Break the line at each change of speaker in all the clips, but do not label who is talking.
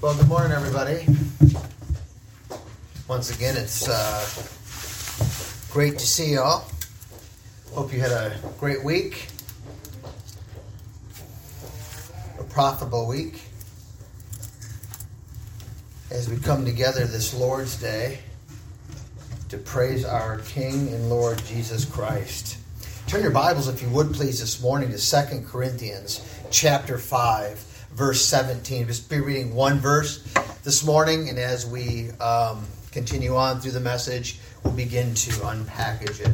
Well, good morning, everybody. Once again, it's uh, great to see you all. Hope you had a great week, a profitable week. As we come together this Lord's Day to praise our King and Lord Jesus Christ. Turn your Bibles, if you would please, this morning to Second Corinthians chapter 5 verse 17. Just be reading one verse this morning, and as we um, continue on through the message, we'll begin to unpackage it.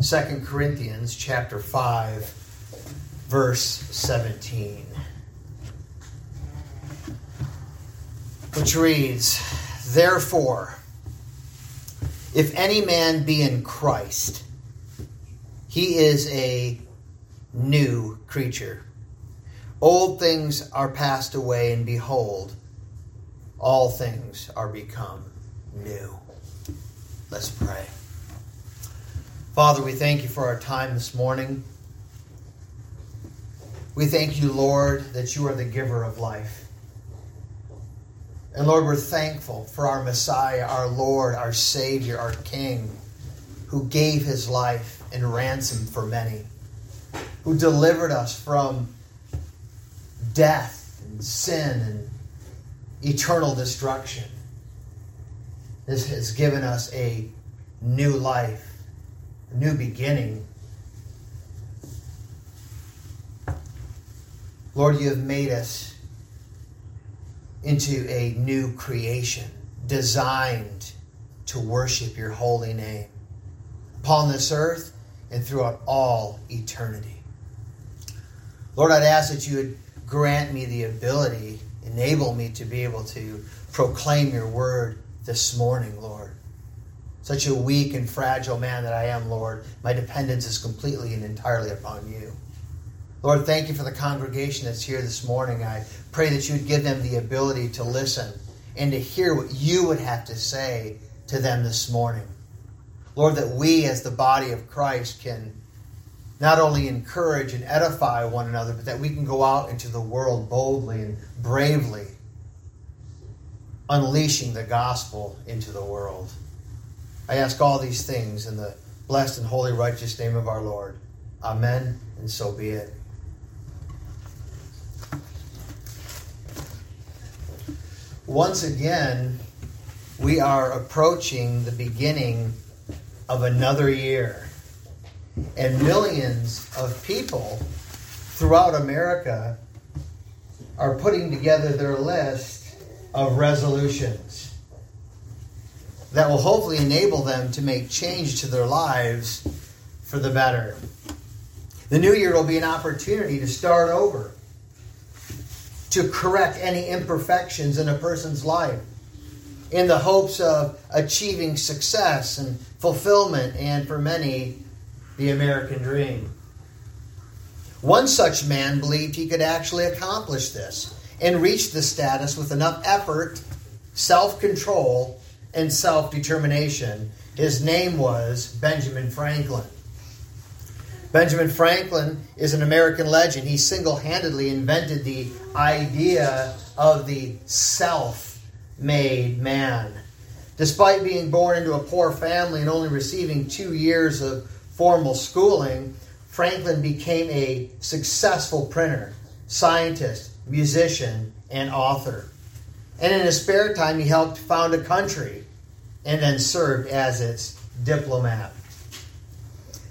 Second Corinthians chapter 5, verse 17. Which reads, Therefore, if any man be in Christ, he is a new creature. Old things are passed away, and behold, all things are become new. Let's pray. Father, we thank you for our time this morning. We thank you, Lord, that you are the giver of life. And Lord, we're thankful for our Messiah, our Lord, our Savior, our King, who gave his life in ransom for many, who delivered us from death and sin and eternal destruction. This has given us a new life, a new beginning. Lord, you have made us into a new creation, designed to worship your holy name upon this earth and throughout all eternity. Lord, I'd ask that you would grant me the ability, enable me to be able to proclaim your word this morning, Lord. Such a weak and fragile man that I am, Lord, my dependence is completely and entirely upon you. Lord, thank you for the congregation that's here this morning. I pray that you would give them the ability to listen and to hear what you would have to say to them this morning. Lord, that we as the body of Christ can not only encourage and edify one another, but that we can go out into the world boldly and bravely, unleashing the gospel into the world. I ask all these things in the blessed and holy, righteous name of our Lord. Amen, and so be it. Once again, we are approaching the beginning of another year and millions of people throughout America are putting together their list of resolutions that will hopefully enable them to make change to their lives for the better. The new year will be an opportunity to start over, to correct any imperfections in a person's life in the hopes of achieving success and fulfillment and for many the American dream. One such man believed he could actually accomplish this and reach the status with enough effort, self control, and self determination. His name was Benjamin Franklin. Benjamin Franklin is an American legend. He single handedly invented the idea of the self made man. Despite being born into a poor family and only receiving two years of formal schooling, Franklin became a successful printer, scientist, musician, and author. And in his spare time, he helped found a country and then served as its diplomat.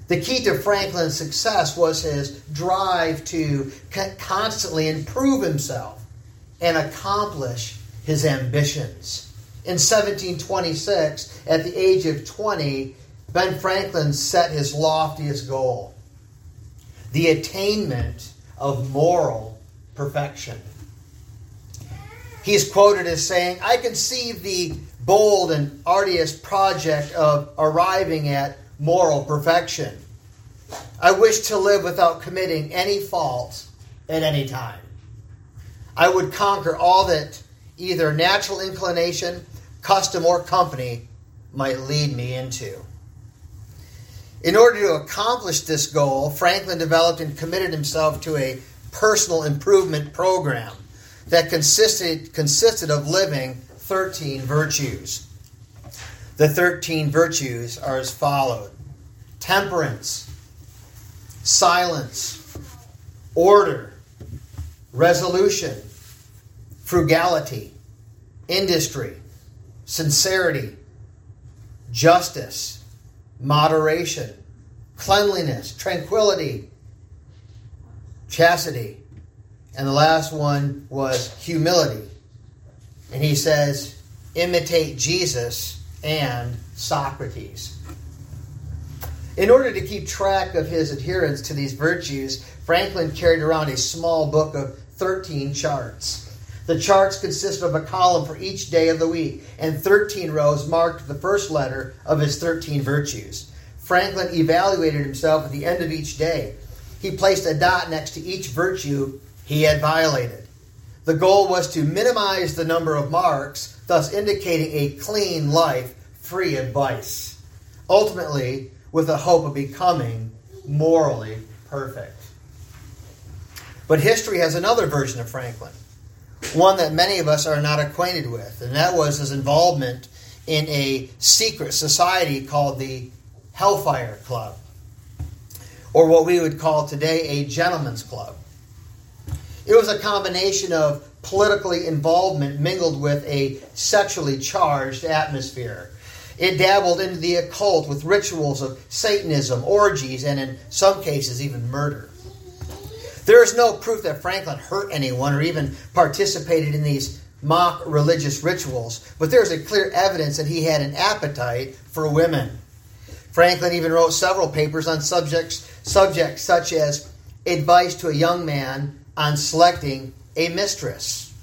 The key to Franklin's success was his drive to constantly improve himself and accomplish his ambitions. In 1726, at the age of 20, Ben Franklin set his loftiest goal the attainment of moral perfection. He's quoted as saying, I conceive the bold and arduous project of arriving at moral perfection. I wish to live without committing any fault at any time. I would conquer all that either natural inclination, custom, or company might lead me into. In order to accomplish this goal, Franklin developed and committed himself to a personal improvement program that consisted, consisted of living 13 virtues. The 13 virtues are as followed temperance, silence, order, resolution, frugality, industry, sincerity, justice, moderation, cleanliness, tranquility, chastity. And the last one was humility. And he says, imitate Jesus and Socrates. In order to keep track of his adherence to these virtues, Franklin carried around a small book of 13 charts. The charts consisted of a column for each day of the week, and 13 rows marked the first letter of his 13 virtues. Franklin evaluated himself at the end of each day. He placed a dot next to each virtue he had violated. The goal was to minimize the number of marks, thus indicating a clean life free of vice. Ultimately, with the hope of becoming morally perfect. But history has another version of Franklin, one that many of us are not acquainted with, and that was his involvement in a secret society called the Hellfire Club, or what we would call today a gentleman's club. It was a combination of politically involvement mingled with a sexually charged atmosphere. It dabbled into the occult with rituals of Satanism, orgies, and in some cases, even murder. There is no proof that Franklin hurt anyone or even participated in these mock religious rituals, but there is a clear evidence that he had an appetite for women. Franklin even wrote several papers on subjects, subjects such as advice to a young man on selecting a mistress.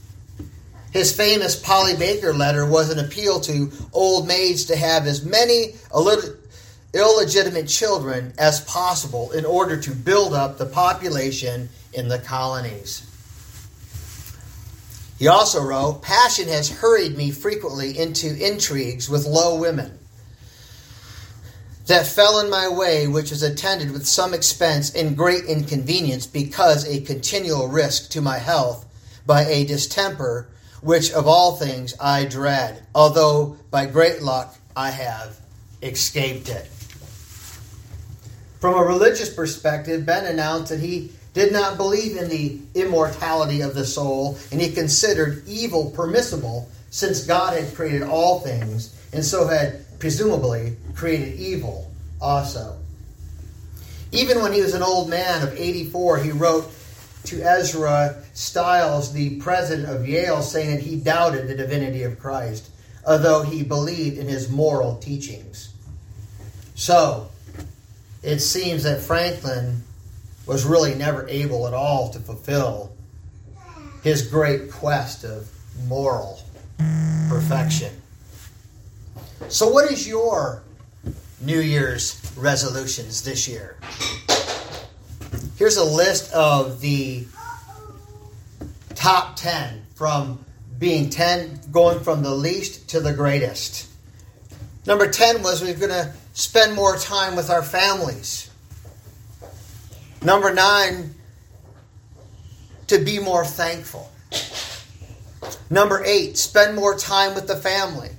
His famous Polly Baker letter was an appeal to old maids to have as many illegitimate children as possible in order to build up the population in the colonies. He also wrote, Passion has hurried me frequently into intrigues with low women that fell in my way, which was attended with some expense and great inconvenience, because a continual risk to my health by a distemper, which of all things I dread, although by great luck I have escaped it. From a religious perspective, Ben announced that he did not believe in the immortality of the soul, and he considered evil permissible since God had created all things, and so had presumably created evil also. Even when he was an old man of 84, he wrote to Ezra Stiles, the president of Yale, saying that he doubted the divinity of Christ, although he believed in his moral teachings. So, it seems that Franklin was really never able at all to fulfill his great quest of moral perfection. So, what is your New Year's resolutions this year? Here's a list of the top 10 from being 10, going from the least to the greatest. Number 10 was we're going to spend more time with our families. Number 9, to be more thankful. Number 8, spend more time with the family.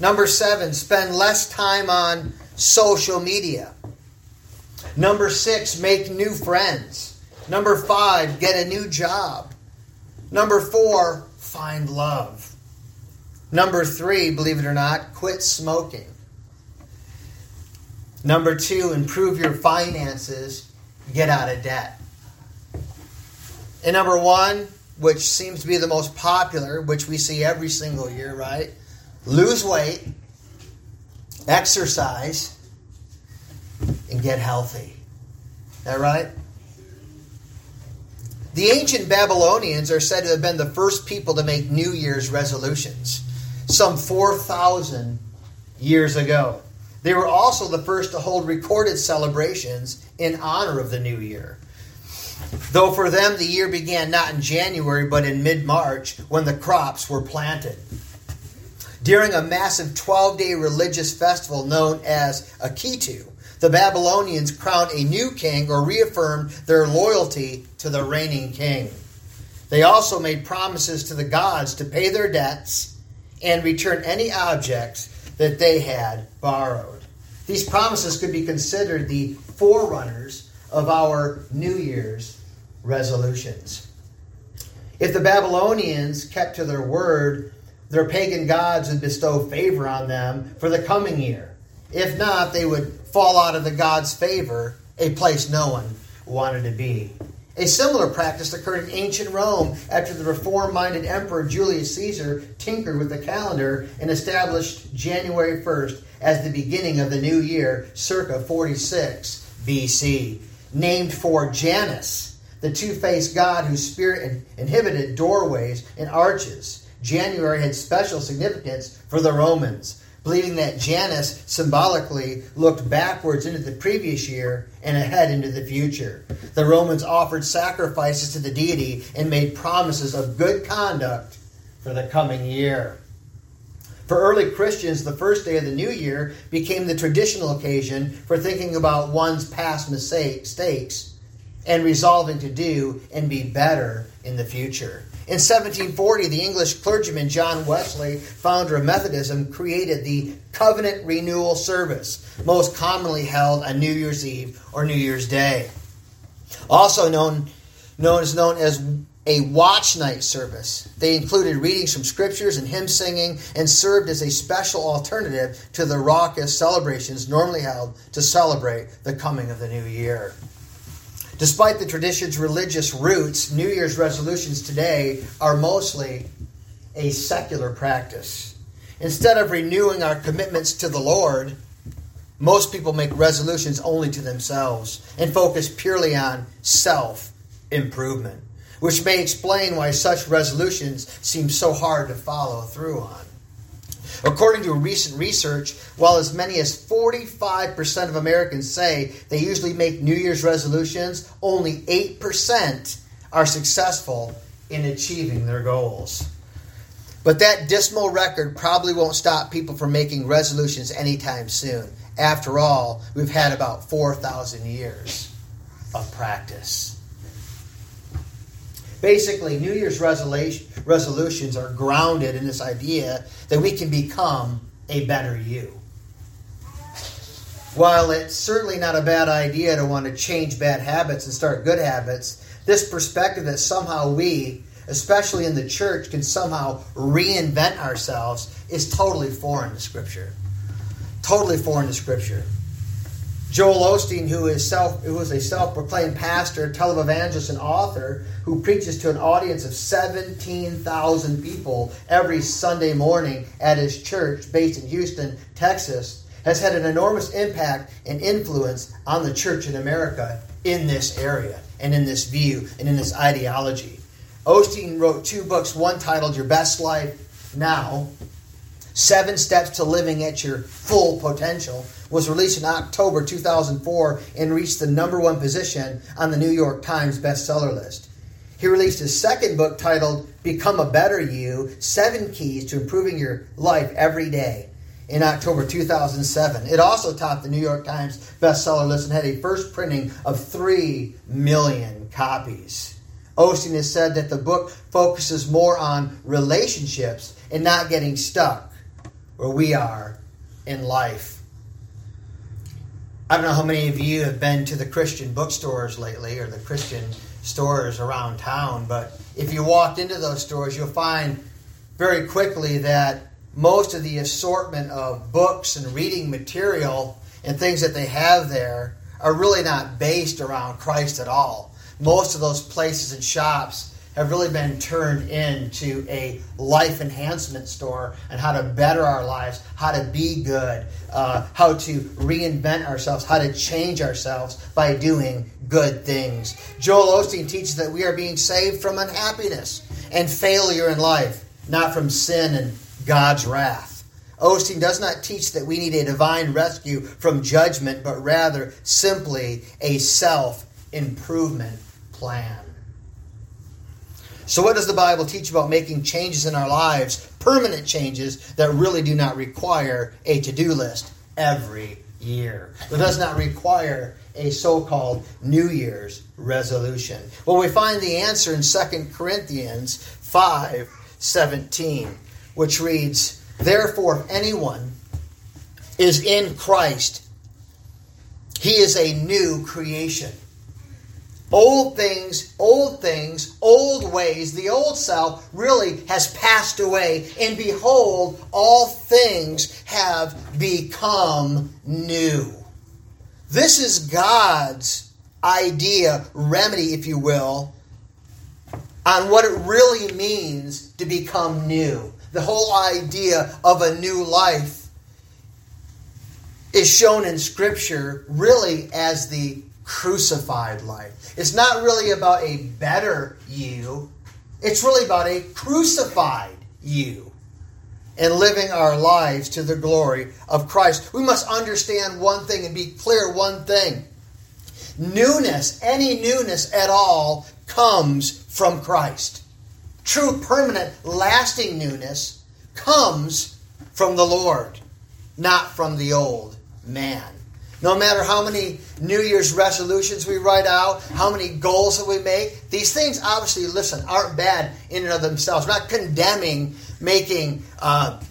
Number seven, spend less time on social media. Number six, make new friends. Number five, get a new job. Number four, find love. Number three, believe it or not, quit smoking. Number two, improve your finances, get out of debt. And number one, which seems to be the most popular, which we see every single year, right? lose weight, exercise, and get healthy. Is that right? The ancient Babylonians are said to have been the first people to make New Year's resolutions, some 4,000 years ago. They were also the first to hold recorded celebrations in honor of the new year. Though for them the year began not in January but in mid March when the crops were planted during a massive 12 day religious festival known as Akitu. The Babylonians crowned a new king or reaffirmed their loyalty to the reigning king. They also made promises to the gods to pay their debts and return any objects that they had borrowed. These promises could be considered the forerunners of our New Year's resolutions. If the Babylonians kept to their word, their pagan gods would bestow favor on them for the coming year. If not, they would fall out of the gods' favor, a place no one wanted to be. A similar practice occurred in ancient Rome after the reform minded Emperor Julius Caesar tinkered with the calendar and established January 1st as the beginning of the new year, circa 46 BC. Named for Janus, the two faced god whose spirit inhibited doorways and arches. January had special significance for the Romans believing that Janus symbolically looked backwards into the previous year and ahead into the future. The Romans offered sacrifices to the deity and made promises of good conduct for the coming year. For early Christians, the first day of the new year became the traditional occasion for thinking about one's past mistakes and resolving to do and be better in the future. In 1740, the English clergyman John Wesley, founder of Methodism, created the Covenant Renewal Service, most commonly held on New Year's Eve or New Year's Day. Also known, known as known as a watch night service. They included readings from scriptures and hymn singing and served as a special alternative to the raucous celebrations normally held to celebrate the coming of the new year. Despite the tradition's religious roots, New Year's resolutions today are mostly a secular practice. Instead of renewing our commitments to the Lord, most people make resolutions only to themselves and focus purely on self improvement, which may explain why such resolutions seem so hard to follow through on. According to recent research, while as many as 45% of Americans say they usually make New Year's resolutions, only 8% are successful in achieving their goals. But that dismal record probably won't stop people from making resolutions anytime soon. After all, we've had about 4,000 years of practice. Basically, New Year's resolutions are grounded in this idea that we can become a better you. While it's certainly not a bad idea to want to change bad habits and start good habits, this perspective that somehow we, especially in the church, can somehow reinvent ourselves is totally foreign to Scripture. Totally foreign to Scripture. Joel Osteen, who is self, who is a self-proclaimed pastor, televangelist, and author, who preaches to an audience of 17,000 people every Sunday morning at his church based in Houston, Texas, has had an enormous impact and influence on the church in America in this area and in this view and in this ideology. Osteen wrote two books, one titled Your Best Life Now, Seven Steps to Living at Your Full Potential, was released in October 2004 and reached the number one position on the New York Times bestseller list. He released his second book titled Become a Better You Seven Keys to Improving Your Life Every Day in October 2007. It also topped the New York Times bestseller list and had a first printing of 3 million copies. Osteen has said that the book focuses more on relationships and not getting stuck where we are in life. I don't know how many of you have been to the Christian bookstores lately or the Christian stores around town, but if you walked into those stores, you'll find very quickly that most of the assortment of books and reading material and things that they have there are really not based around Christ at all. Most of those places and shops have really been turned into a life enhancement store and how to better our lives, how to be good, uh, how to reinvent ourselves, how to change ourselves by doing good things. Joel Osteen teaches that we are being saved from unhappiness and failure in life, not from sin and God's wrath. Osteen does not teach that we need a divine rescue from judgment, but rather simply a self improvement plan. So, what does the Bible teach about making changes in our lives, permanent changes that really do not require a to do list every year. It does not require a so-called New Year's resolution. Well, we find the answer in 2 Corinthians 5, 17, which reads, Therefore, if anyone is in Christ, he is a new creation. Old things, old things, old ways, the old self really has passed away, and behold, all things have become new. This is God's idea, remedy, if you will, on what it really means to become new. The whole idea of a new life is shown in Scripture really as the crucified life. It's not really about a better you, it's really about a crucified you and living our lives to the glory of Christ. We must understand one thing and be clear one thing. Newness, any newness at all, comes from Christ. True, permanent, lasting newness comes from the Lord, not from the old man. No matter how many New Year's resolutions we write out, how many goals that we make, these things obviously, listen, aren't bad in and of themselves. We're not condemning making uh,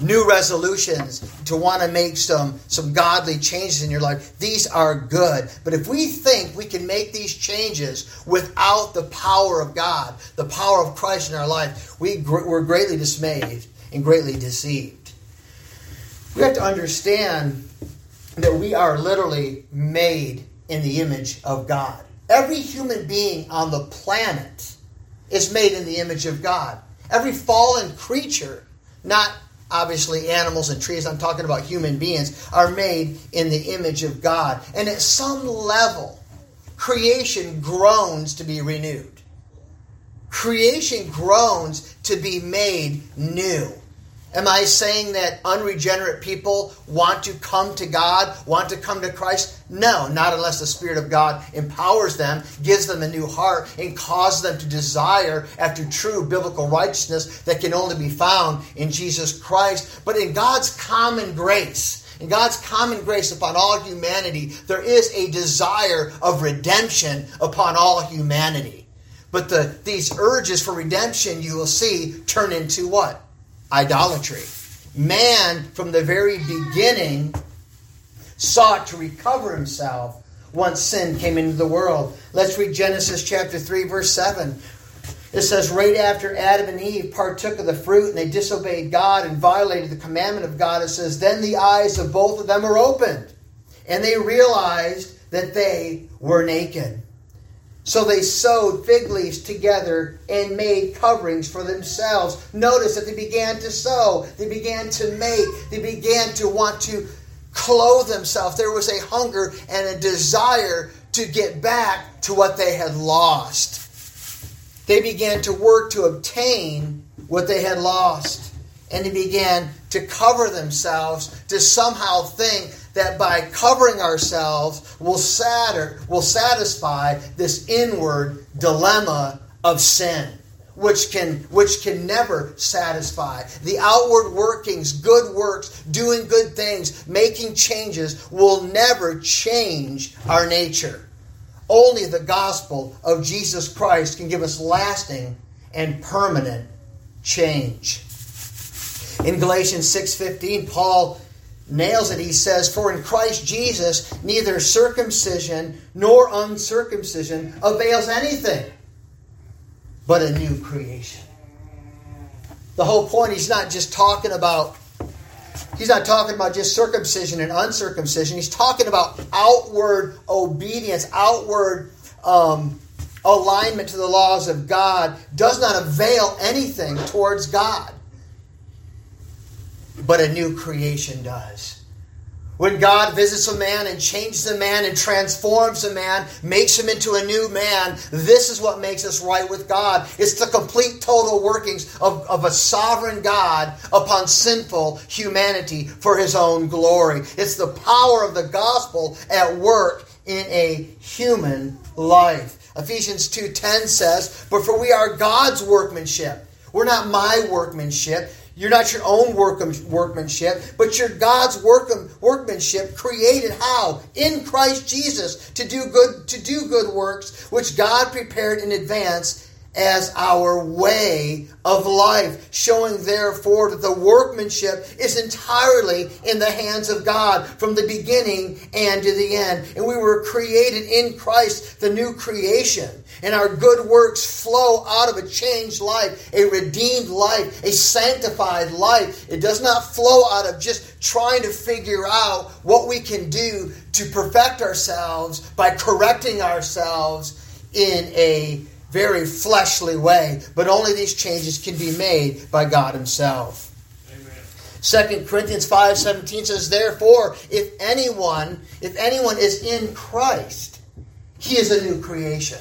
new resolutions to want to make some, some godly changes in your life. These are good. But if we think we can make these changes without the power of God, the power of Christ in our life, we, we're greatly dismayed and greatly deceived. We have to understand that we are literally made in the image of God. Every human being on the planet is made in the image of God. Every fallen creature, not obviously animals and trees, I'm talking about human beings, are made in the image of God. And at some level, creation groans to be renewed. Creation groans to be made new. Am I saying that unregenerate people want to come to God, want to come to Christ? No, not unless the Spirit of God empowers them, gives them a new heart, and causes them to desire after true biblical righteousness that can only be found in Jesus Christ. But in God's common grace, in God's common grace upon all humanity, there is a desire of redemption upon all humanity. But the, these urges for redemption, you will see, turn into what? Idolatry. Man, from the very beginning, sought to recover himself once sin came into the world. Let's read Genesis chapter 3, verse 7. It says, right after Adam and Eve partook of the fruit and they disobeyed God and violated the commandment of God, it says, then the eyes of both of them were opened and they realized that they were naked. So they sewed fig leaves together and made coverings for themselves. Notice that they began to sew, they began to make, they began to want to clothe themselves. There was a hunger and a desire to get back to what they had lost. They began to work to obtain what they had lost. And they began to cover themselves to somehow think that by covering ourselves will sadder, will satisfy this inward dilemma of sin which can which can never satisfy. The outward workings good works doing good things making changes will never change our nature. Only the gospel of Jesus Christ can give us lasting and permanent change in Galatians 6:15 Paul nails it. He says, For in Christ Jesus, neither circumcision nor uncircumcision avails anything, but a new creation. The whole point, he's not just talking about. He's not talking about just circumcision and uncircumcision. He's talking about outward obedience, outward um, alignment to the laws of God does not avail anything towards God but a new creation does. When God visits a man and changes a man and transforms a man, makes him into a new man, this is what makes us right with God. It's the complete total workings of, of a sovereign God upon sinful humanity for his own glory. It's the power of the gospel at work in a human life. Ephesians 2:10 says, "But for we are God's workmanship. We're not my workmanship. You're not your own workmanship, but you're God's workmanship created how? In Christ Jesus to do good to do good works which God prepared in advance as our way of life, showing therefore that the workmanship is entirely in the hands of God from the beginning and to the end. And we were created in Christ, the new creation. And our good works flow out of a changed life, a redeemed life, a sanctified life. It does not flow out of just trying to figure out what we can do to perfect ourselves by correcting ourselves in a very fleshly way, but only these changes can be made by God Himself. Second Corinthians 5:17 says, Therefore, if anyone, if anyone is in Christ, he is a new creation.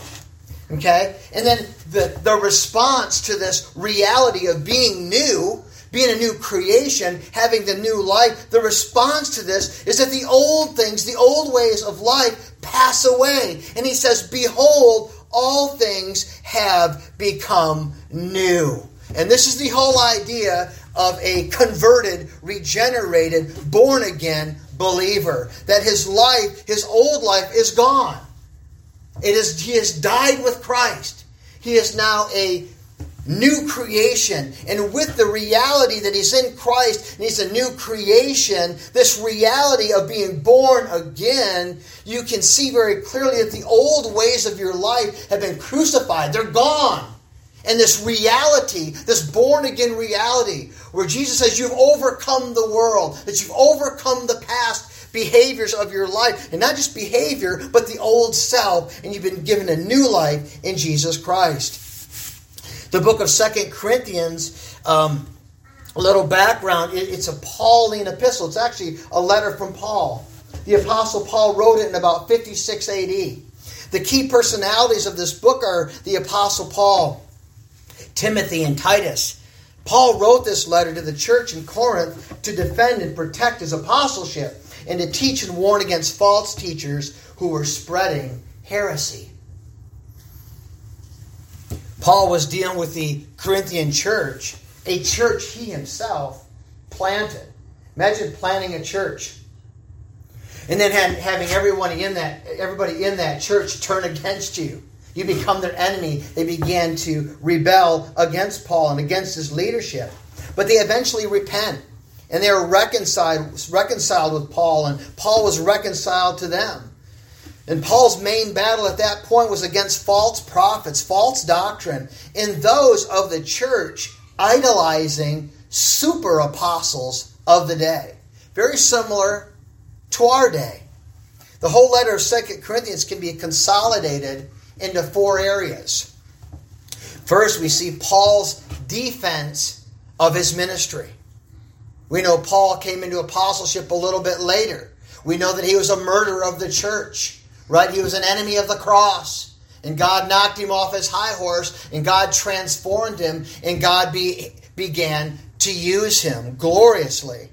Okay? And then the, the response to this reality of being new, being a new creation, having the new life, the response to this is that the old things, the old ways of life pass away. And he says, Behold, all things have become new. And this is the whole idea of a converted, regenerated, born again believer. That his life, his old life, is gone. It is, he has died with Christ. He is now a new creation. And with the reality that he's in Christ and he's a new creation, this reality of being born again, you can see very clearly that the old ways of your life have been crucified. They're gone. And this reality, this born again reality, where Jesus says you've overcome the world, that you've overcome the past behaviors of your life, and not just behavior, but the old self, and you've been given a new life in Jesus Christ. The book of Second Corinthians, um, a little background, it, it's a Pauline epistle. It's actually a letter from Paul. The Apostle Paul wrote it in about 56 AD. The key personalities of this book are the Apostle Paul, Timothy, and Titus. Paul wrote this letter to the church in Corinth to defend and protect his apostleship and to teach and warn against false teachers who were spreading heresy. Paul was dealing with the Corinthian church, a church he himself planted. Imagine planting a church and then having everyone in that everybody in that church turn against you. You become their enemy. They began to rebel against Paul and against his leadership. But they eventually repent and they are reconciled reconciled with Paul and Paul was reconciled to them. And Paul's main battle at that point was against false prophets, false doctrine, and those of the church idolizing super apostles of the day. Very similar to our day. The whole letter of Second Corinthians can be consolidated into four areas. First, we see Paul's defense of his ministry. We know Paul came into apostleship a little bit later. We know that he was a murderer of the church. Right? He was an enemy of the cross. And God knocked him off his high horse, and God transformed him, and God be, began to use him gloriously.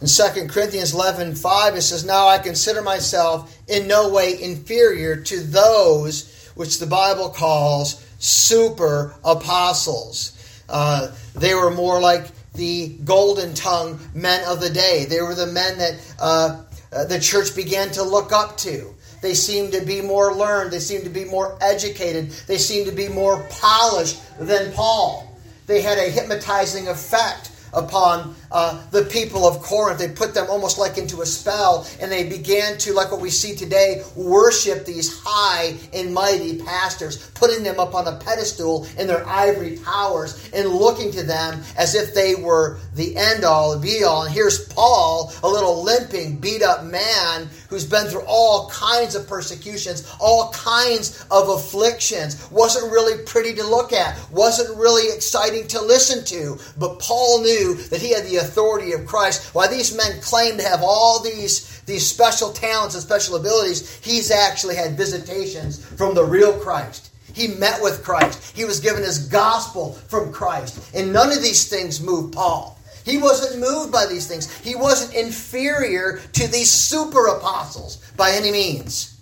In 2 Corinthians 11 5, it says, Now I consider myself in no way inferior to those which the Bible calls super apostles. Uh, they were more like the golden tongue men of the day. They were the men that uh, uh, the church began to look up to. They seem to be more learned. They seem to be more educated. They seem to be more polished than Paul. They had a hypnotizing effect upon uh, the people of Corinth. They put them almost like into a spell, and they began to, like what we see today, worship these high and mighty pastors, putting them up on a pedestal in their ivory towers and looking to them as if they were the end all, be all. And here's Paul, a little limping, beat up man who's been through all kinds of persecutions, all kinds of afflictions. Wasn't really pretty to look at, wasn't really exciting to listen to. But Paul knew that he had the authority of Christ. While these men claim to have all these, these special talents and special abilities, he's actually had visitations from the real Christ. He met with Christ. He was given his gospel from Christ. And none of these things moved Paul. He wasn't moved by these things. He wasn't inferior to these super apostles by any means.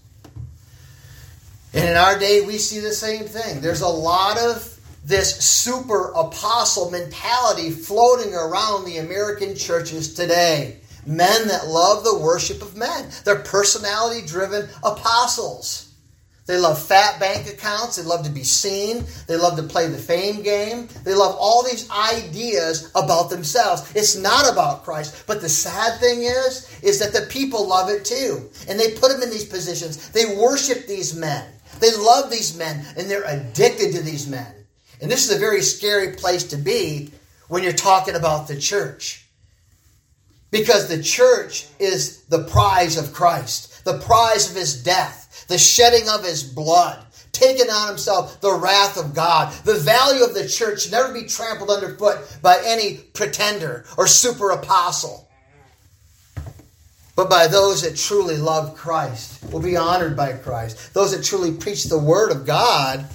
And in our day, we see the same thing. There's a lot of this super apostle mentality floating around the American churches today. Men that love the worship of men. They're personality driven apostles. They love fat bank accounts. They love to be seen. They love to play the fame game. They love all these ideas about themselves. It's not about Christ. But the sad thing is, is that the people love it too. And they put them in these positions. They worship these men. They love these men and they're addicted to these men. And this is a very scary place to be when you're talking about the church. Because the church is the prize of Christ, the prize of his death the shedding of his blood, taking on himself the wrath of God. The value of the church should never be trampled underfoot by any pretender or super apostle, but by those that truly love Christ, will be honored by Christ. Those that truly preach the word of God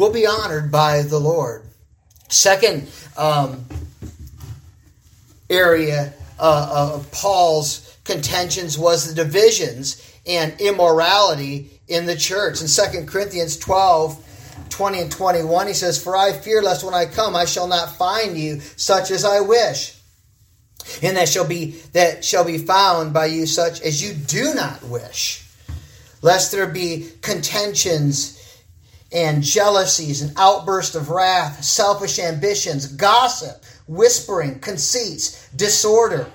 will be honored by the Lord. Second um, area uh, of Paul's contentions was the divisions and immorality in the church. In 2 Corinthians 12, 20 and 21, he says, For I fear lest when I come I shall not find you such as I wish. And that shall be that shall be found by you such as you do not wish. Lest there be contentions and jealousies and outbursts of wrath, selfish ambitions, gossip, whispering, conceits, disorder.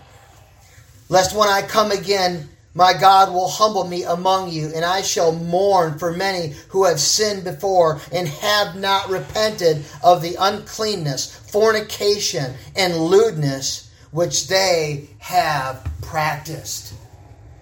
Lest when I come again my God will humble me among you, and I shall mourn for many who have sinned before and have not repented of the uncleanness, fornication, and lewdness which they have practiced.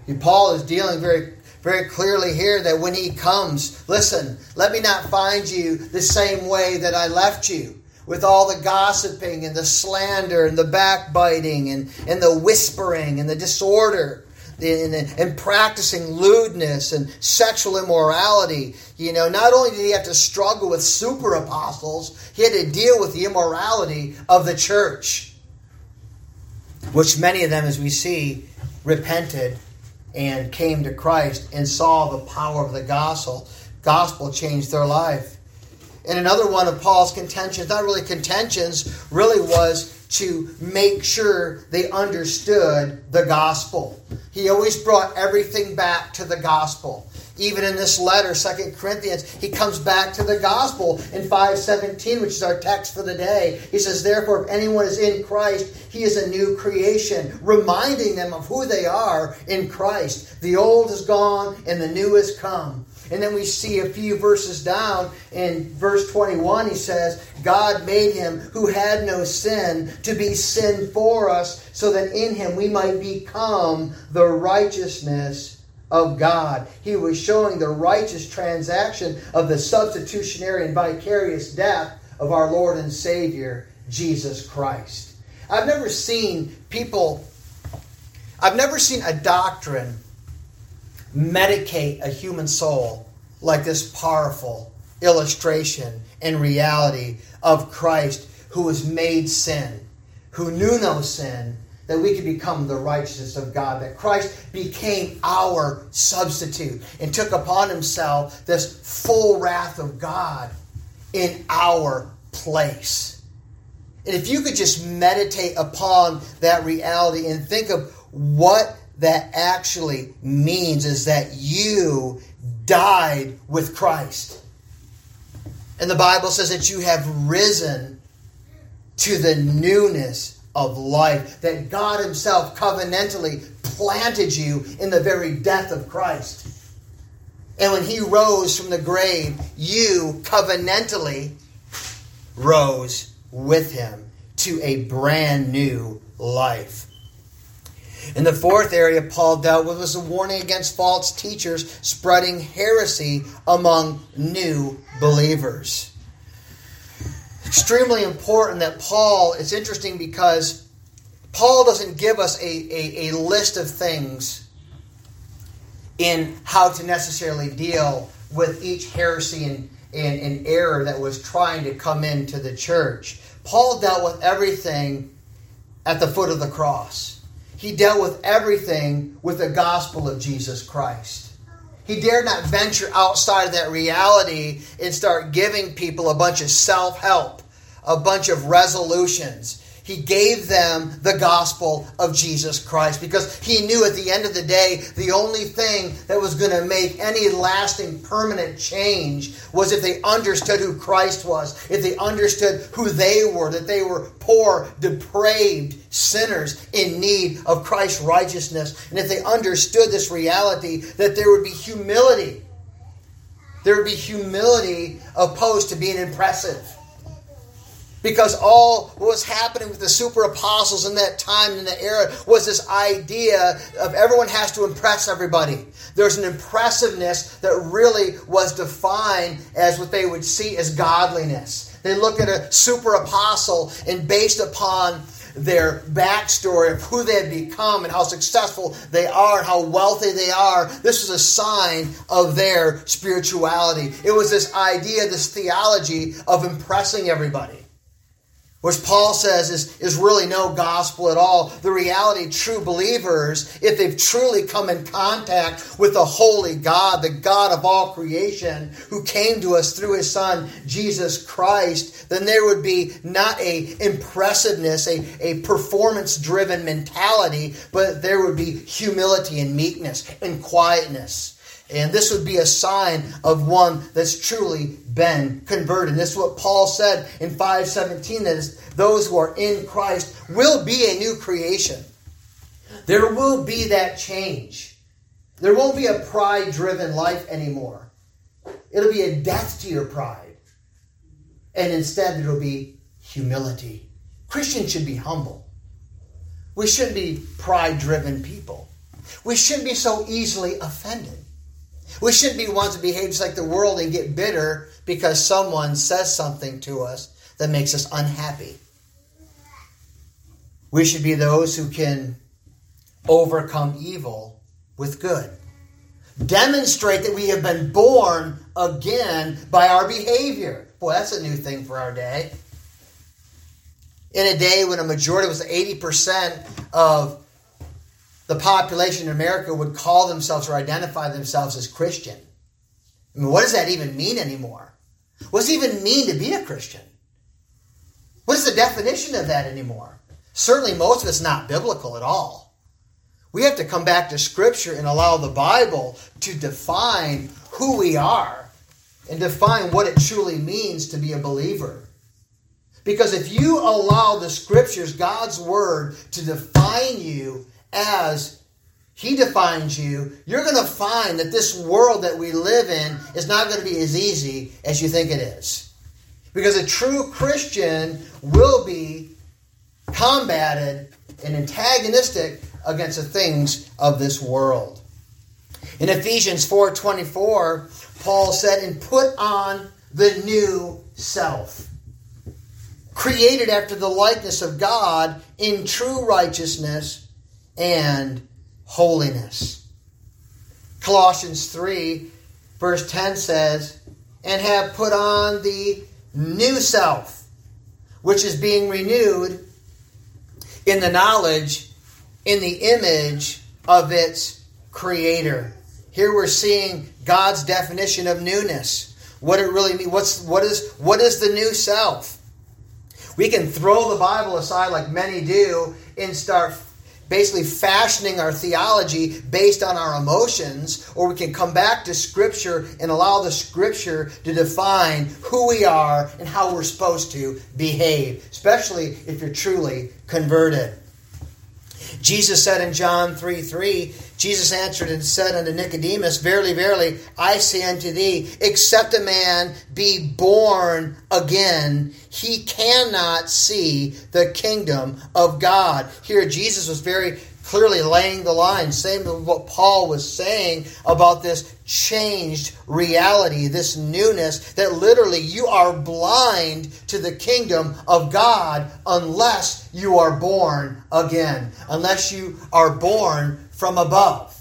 And Paul is dealing very, very clearly here that when he comes, listen, let me not find you the same way that I left you with all the gossiping and the slander and the backbiting and, and the whispering and the disorder and, practicing lewdness and sexual immorality. You know, not only did he have to struggle with super apostles, he had to deal with the immorality of the church, which many of them, as we see, repented and came to Christ and saw the power of the gospel. Gospel changed their life. And another one of Paul's contentions, not really contentions, really was to make sure they understood the gospel. He always brought everything back to the gospel. Even in this letter, Second Corinthians, he comes back to the gospel in 517, which is our text for the day. He says, Therefore, if anyone is in Christ, he is a new creation, reminding them of who they are in Christ. The old is gone and the new has come. And then we see a few verses down in verse 21, he says, God made him who had no sin to be sin for us, so that in him we might become the righteousness of God. He was showing the righteous transaction of the substitutionary and vicarious death of our Lord and Savior, Jesus Christ. I've never seen people, I've never seen a doctrine medicate a human soul like this powerful illustration and reality of Christ who was made sin, who knew no sin, that we could become the righteousness of God, that Christ became our substitute and took upon himself this full wrath of God in our place. And if you could just meditate upon that reality and think of what that actually means is that you died with Christ. And the Bible says that you have risen to the newness of life, that God Himself covenantally planted you in the very death of Christ. And when He rose from the grave, you covenantally rose with Him to a brand new life. And the fourth area Paul dealt with was a warning against false teachers spreading heresy among new believers. Extremely important that Paul, it's interesting because Paul doesn't give us a, a, a list of things in how to necessarily deal with each heresy and, and, and error that was trying to come into the church. Paul dealt with everything at the foot of the cross. He dealt with everything with the gospel of Jesus Christ. He dared not venture outside of that reality and start giving people a bunch of self help, a bunch of resolutions. He gave them the gospel of Jesus Christ because he knew at the end of the day, the only thing that was going to make any lasting, permanent change was if they understood who Christ was, if they understood who they were, that they were poor, depraved sinners in need of Christ's righteousness, and if they understood this reality, that there would be humility. There would be humility opposed to being impressive because all what was happening with the super apostles in that time in that era was this idea of everyone has to impress everybody there's an impressiveness that really was defined as what they would see as godliness they look at a super apostle and based upon their backstory of who they had become and how successful they are and how wealthy they are. This was a sign of their spirituality. It was this idea, this theology of impressing everybody which Paul says is, is really no gospel at all. The reality, true believers, if they've truly come in contact with the holy God, the God of all creation, who came to us through his Son, Jesus Christ, then there would be not a impressiveness, a, a performance driven mentality, but there would be humility and meekness and quietness. And this would be a sign of one that's truly been converted. this is what Paul said in 517 that is, those who are in Christ will be a new creation. There will be that change. There won't be a pride driven life anymore. It'll be a death to your pride. And instead, will be humility. Christians should be humble. We shouldn't be pride driven people. We shouldn't be so easily offended. We shouldn't be ones to behave just like the world and get bitter because someone says something to us that makes us unhappy. We should be those who can overcome evil with good. Demonstrate that we have been born again by our behavior. Boy, that's a new thing for our day. In a day when a majority was 80% of the population in America would call themselves or identify themselves as Christian. I mean, what does that even mean anymore? What does it even mean to be a Christian? What is the definition of that anymore? Certainly, most of it's not biblical at all. We have to come back to Scripture and allow the Bible to define who we are and define what it truly means to be a believer. Because if you allow the Scriptures, God's Word, to define you as he defines you, you're going to find that this world that we live in is not going to be as easy as you think it is. Because a true Christian will be combated and antagonistic against the things of this world. In Ephesians 4:24, Paul said, "And put on the new self, created after the likeness of God in true righteousness and holiness. Colossians 3, verse 10 says, And have put on the new self, which is being renewed in the knowledge, in the image of its creator. Here we're seeing God's definition of newness. What it really means. What's what is what is the new self? We can throw the Bible aside like many do and start basically fashioning our theology based on our emotions, or we can come back to Scripture and allow the Scripture to define who we are and how we're supposed to behave, especially if you're truly converted. Jesus said in John 3 3, Jesus answered and said unto Nicodemus, Verily, verily, I say unto thee, except a man be born again, he cannot see the kingdom of God. Here, Jesus was very clearly laying the line, saying what Paul was saying about this changed reality, this newness, that literally you are blind to the kingdom of God unless you are born again, unless you are born from above.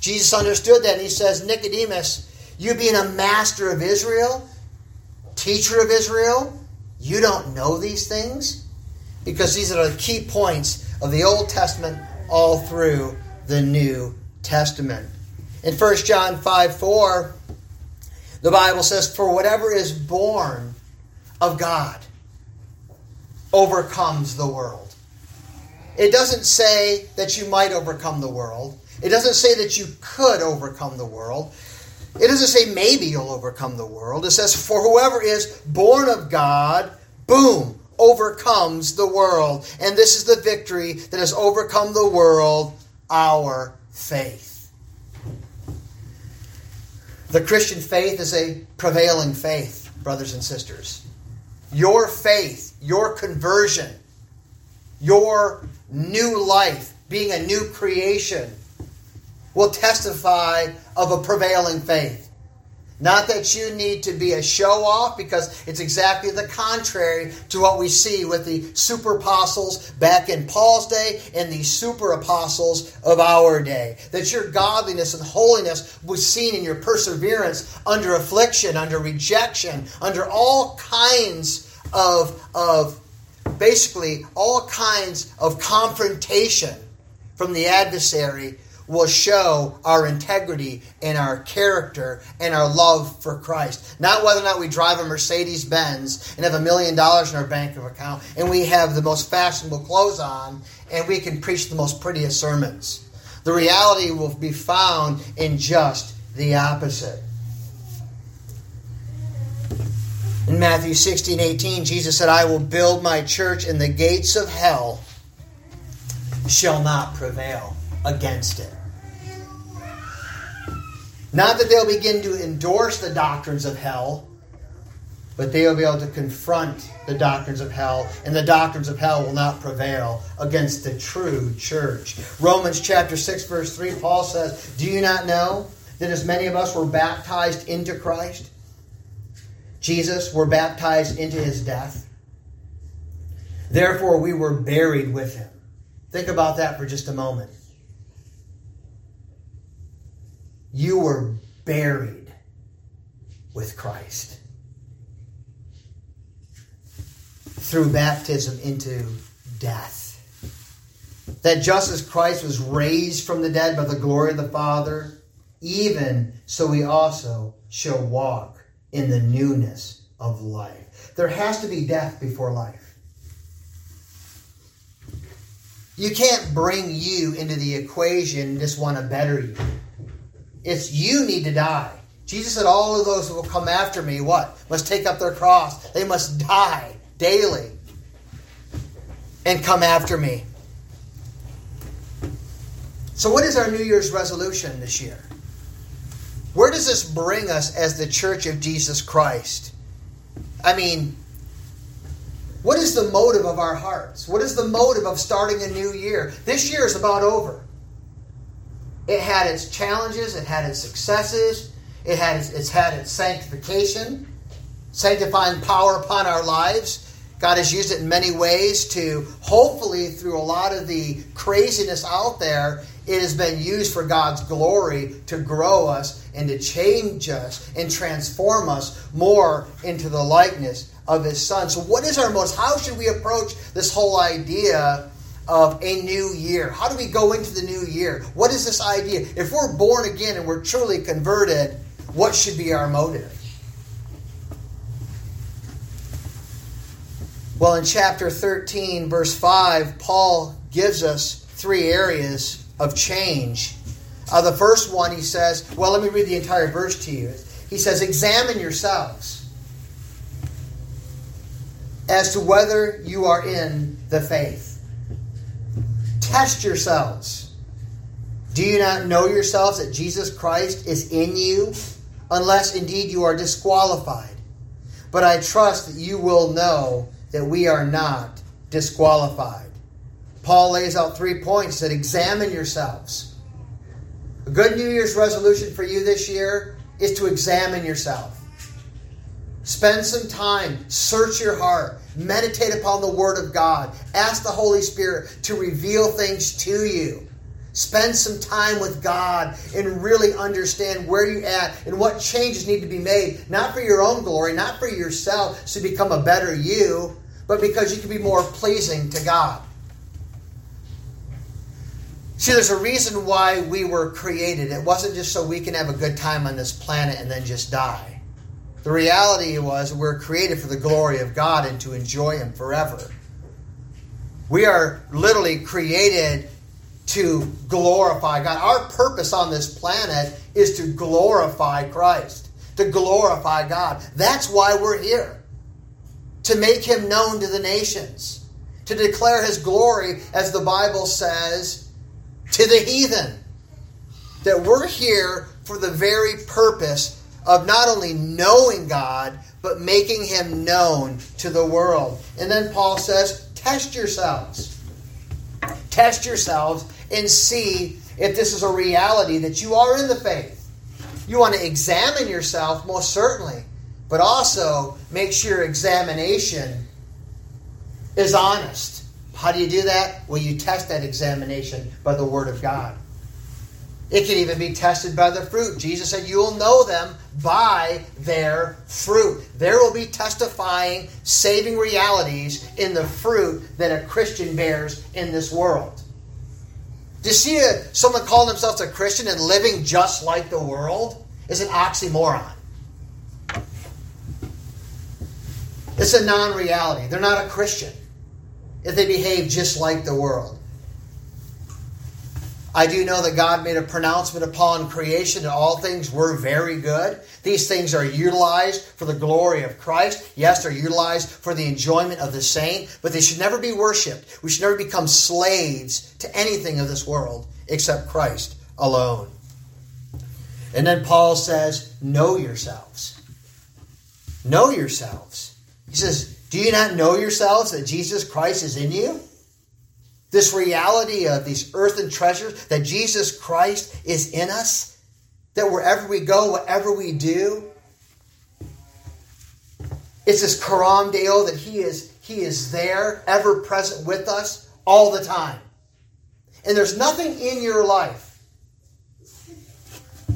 Jesus understood that and he says, Nicodemus, you being a master of Israel, teacher of Israel, you don't know these things? Because these are the key points of the Old Testament all through the New Testament. In 1 John 5 4, the Bible says, For whatever is born of God overcomes the world. It doesn't say that you might overcome the world. It doesn't say that you could overcome the world. It doesn't say maybe you'll overcome the world. It says, For whoever is born of God, boom, overcomes the world. And this is the victory that has overcome the world, our faith. The Christian faith is a prevailing faith, brothers and sisters. Your faith, your conversion, your new life, being a new creation, will testify of a prevailing faith. Not that you need to be a show off, because it's exactly the contrary to what we see with the super apostles back in Paul's day and the super apostles of our day. That your godliness and holiness was seen in your perseverance under affliction, under rejection, under all kinds of, of basically all kinds of confrontation from the adversary will show our integrity and our character and our love for Christ. Not whether or not we drive a Mercedes Benz and have a million dollars in our bank account and we have the most fashionable clothes on and we can preach the most prettiest sermons. The reality will be found in just the opposite. In Matthew 16, 18, Jesus said, I will build my church, and the gates of hell shall not prevail against it. Not that they'll begin to endorse the doctrines of hell, but they will be able to confront the doctrines of hell, and the doctrines of hell will not prevail against the true church. Romans chapter 6, verse 3, Paul says, Do you not know that as many of us were baptized into Christ? Jesus were baptized into his death. Therefore, we were buried with him. Think about that for just a moment. You were buried with Christ through baptism into death. That just as Christ was raised from the dead by the glory of the Father, even so we also shall walk in the newness of life. There has to be death before life. You can't bring you into the equation and just want to better you. It's you need to die. Jesus said, All of those who will come after me, what? Must take up their cross. They must die daily and come after me. So, what is our New Year's resolution this year? Where does this bring us as the church of Jesus Christ? I mean, what is the motive of our hearts? What is the motive of starting a new year? This year is about over. It had its challenges, it had its successes, it had its, it's had its sanctification, sanctifying power upon our lives. God has used it in many ways to hopefully, through a lot of the craziness out there, it has been used for God's glory to grow us and to change us and transform us more into the likeness of His Son. So, what is our most, how should we approach this whole idea of a new year? How do we go into the new year? What is this idea? If we're born again and we're truly converted, what should be our motive? Well, in chapter 13, verse 5, Paul gives us three areas of change. Uh, the first one, he says, well, let me read the entire verse to you. He says, Examine yourselves as to whether you are in the faith. Test yourselves. Do you not know yourselves that Jesus Christ is in you, unless indeed you are disqualified? But I trust that you will know that we are not disqualified. Paul lays out three points that examine yourselves. A good New Year's resolution for you this year is to examine yourself. Spend some time, search your heart, meditate upon the Word of God, ask the Holy Spirit to reveal things to you. Spend some time with God and really understand where you're at and what changes need to be made, not for your own glory, not for yourself to become a better you, but because you can be more pleasing to God. See, there's a reason why we were created. It wasn't just so we can have a good time on this planet and then just die. The reality was we're created for the glory of God and to enjoy Him forever. We are literally created to glorify God. Our purpose on this planet is to glorify Christ, to glorify God. That's why we're here. To make Him known to the nations, to declare His glory, as the Bible says to the heathen. That we're here for the very purpose of not only knowing God, but making him known to the world. And then Paul says, test yourselves. Test yourselves and see if this is a reality that you are in the faith. You want to examine yourself, most certainly, but also make sure your examination is honest. How do you do that? Well, you test that examination by the Word of God. It can even be tested by the fruit. Jesus said, You will know them by their fruit. There will be testifying, saving realities in the fruit that a Christian bears in this world. To see a, someone call themselves a Christian and living just like the world is an oxymoron. It's a non reality. They're not a Christian if they behave just like the world. I do know that God made a pronouncement upon creation and all things were very good. These things are utilized for the glory of Christ. Yes, they're utilized for the enjoyment of the saint, but they should never be worshiped. We should never become slaves to anything of this world except Christ alone. And then Paul says, Know yourselves. Know yourselves. He says, do you not know yourselves that Jesus Christ is in you? This reality of these earthen treasures, that Jesus Christ is in us, that wherever we go, whatever we do, it's this Coram Deo that He is, He is there, ever present with us all the time. And there's nothing in your life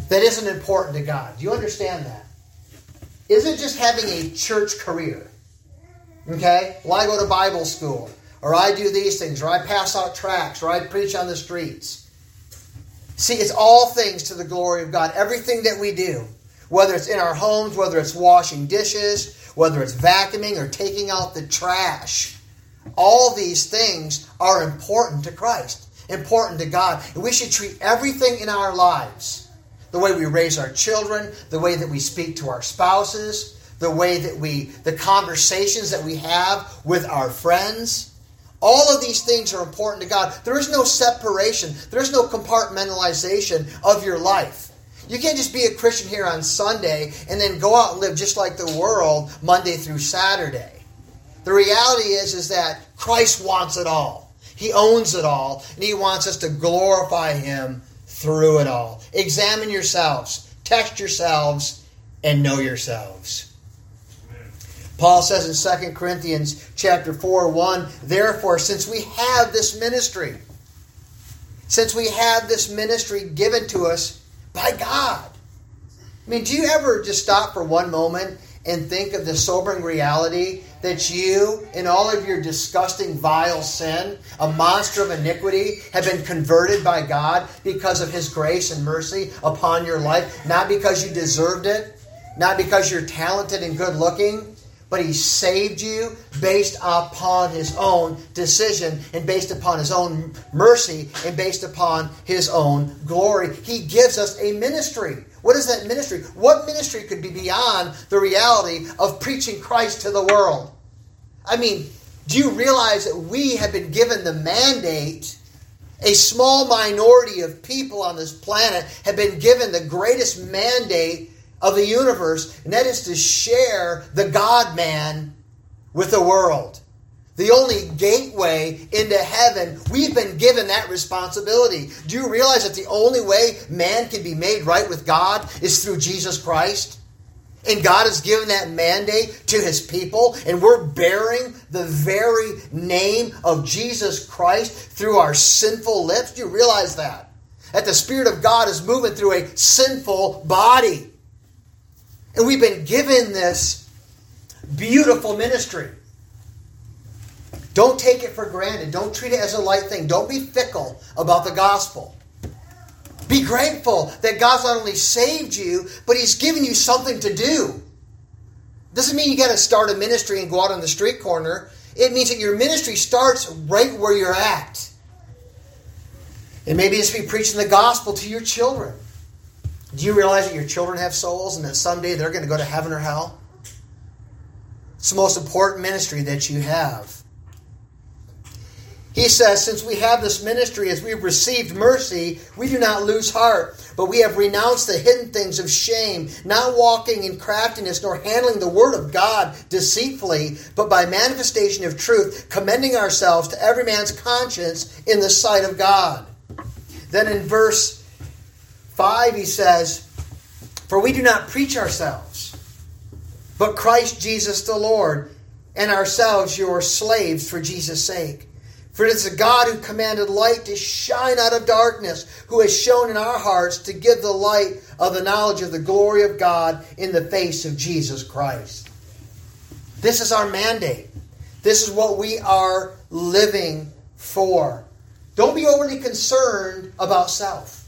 that isn't important to God. Do you understand that? Isn't just having a church career. Okay? I go to Bible school, or I do these things, or I pass out tracts, or I preach on the streets. See, it's all things to the glory of God. Everything that we do, whether it's in our homes, whether it's washing dishes, whether it's vacuuming or taking out the trash, all these things are important to Christ, important to God. And we should treat everything in our lives the way we raise our children, the way that we speak to our spouses, the way that we, the conversations that we have with our friends. All of these things are important to God. There is no separation, there's no compartmentalization of your life. You can't just be a Christian here on Sunday and then go out and live just like the world Monday through Saturday. The reality is, is that Christ wants it all. He owns it all, and He wants us to glorify Him through it all. Examine yourselves, test yourselves, and know yourselves. Paul says in 2 Corinthians chapter 4, 1, therefore, since we have this ministry, since we have this ministry given to us by God. I mean, do you ever just stop for one moment and think of the sobering reality that you, in all of your disgusting, vile sin, a monster of iniquity, have been converted by God because of His grace and mercy upon your life? Not because you deserved it, not because you're talented and good looking, but he saved you based upon his own decision and based upon his own mercy and based upon his own glory. He gives us a ministry. What is that ministry? What ministry could be beyond the reality of preaching Christ to the world? I mean, do you realize that we have been given the mandate? A small minority of people on this planet have been given the greatest mandate of the universe, and that is to share the God man with the world. The only gateway into heaven, we've been given that responsibility. Do you realize that the only way man can be made right with God is through Jesus Christ? And God has given that mandate to his people, and we're bearing the very name of Jesus Christ through our sinful lips. Do you realize that? That the Spirit of God is moving through a sinful body. And we've been given this beautiful ministry. Don't take it for granted. Don't treat it as a light thing. Don't be fickle about the gospel. Be grateful that God's not only saved you, but He's given you something to do. Doesn't mean you got to start a ministry and go out on the street corner. It means that your ministry starts right where you're at. And maybe it's be preaching the gospel to your children. Do you realize that your children have souls and that someday they're going to go to heaven or hell? It's the most important ministry that you have. He says, Since we have this ministry, as we've received mercy, we do not lose heart, but we have renounced the hidden things of shame, not walking in craftiness, nor handling the word of God deceitfully, but by manifestation of truth, commending ourselves to every man's conscience in the sight of God. Then in verse 5, he says, For we do not preach ourselves, but Christ Jesus the Lord, and ourselves your slaves for Jesus' sake. For it is the God who commanded light to shine out of darkness, who has shone in our hearts to give the light of the knowledge of the glory of God in the face of Jesus Christ. This is our mandate. This is what we are living for. Don't be overly concerned about self.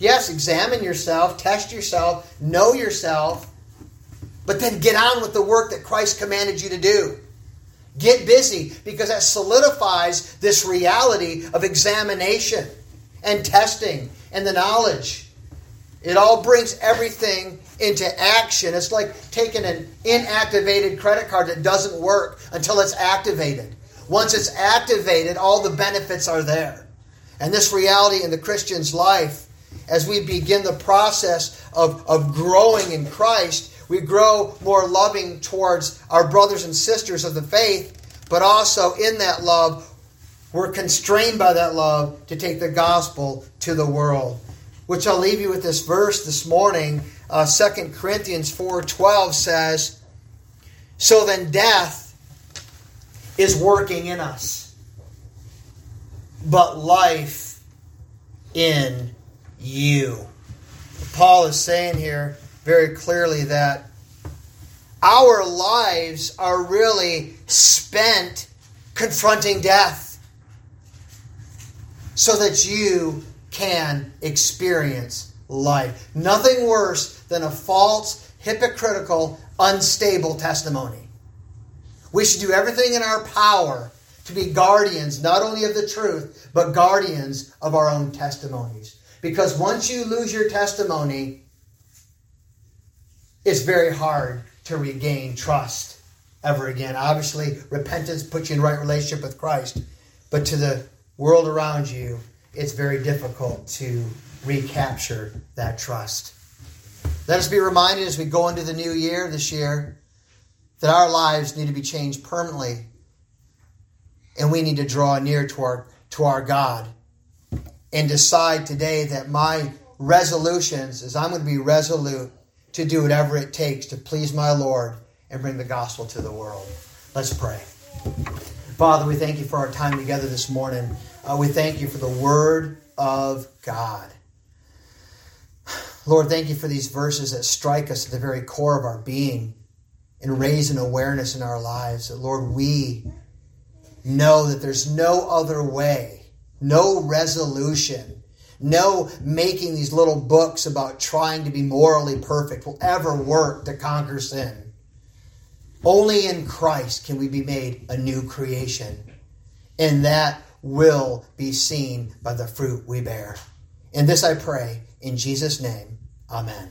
Yes, examine yourself, test yourself, know yourself, but then get on with the work that Christ commanded you to do. Get busy because that solidifies this reality of examination and testing and the knowledge. It all brings everything into action. It's like taking an inactivated credit card that doesn't work until it's activated. Once it's activated, all the benefits are there. And this reality in the Christian's life, as we begin the process of, of growing in Christ, we grow more loving towards our brothers and sisters of the faith, but also in that love, we're constrained by that love to take the gospel to the world. Which I'll leave you with this verse this morning. Uh, 2 Corinthians 4.12 says, So then death is working in us, but life in you. Paul is saying here very clearly that our lives are really spent confronting death so that you can experience life. Nothing worse than a false, hypocritical, unstable testimony. We should do everything in our power to be guardians not only of the truth, but guardians of our own testimonies. Because once you lose your testimony, it's very hard to regain trust ever again. Obviously, repentance puts you in right relationship with Christ, but to the world around you, it's very difficult to recapture that trust. Let us be reminded as we go into the new year this year that our lives need to be changed permanently and we need to draw near to our, to our God and decide today that my resolutions is I'm going to be resolute to do whatever it takes to please my Lord and bring the gospel to the world. Let's pray. Father, we thank you for our time together this morning. Uh, we thank you for the word of God. Lord, thank you for these verses that strike us at the very core of our being and raise an awareness in our lives that, Lord, we know that there's no other way, no resolution, no making these little books about trying to be morally perfect will ever work to conquer sin. Only in Christ can we be made a new creation. And that will be seen by the fruit we bear. And this I pray in Jesus' name. Amen.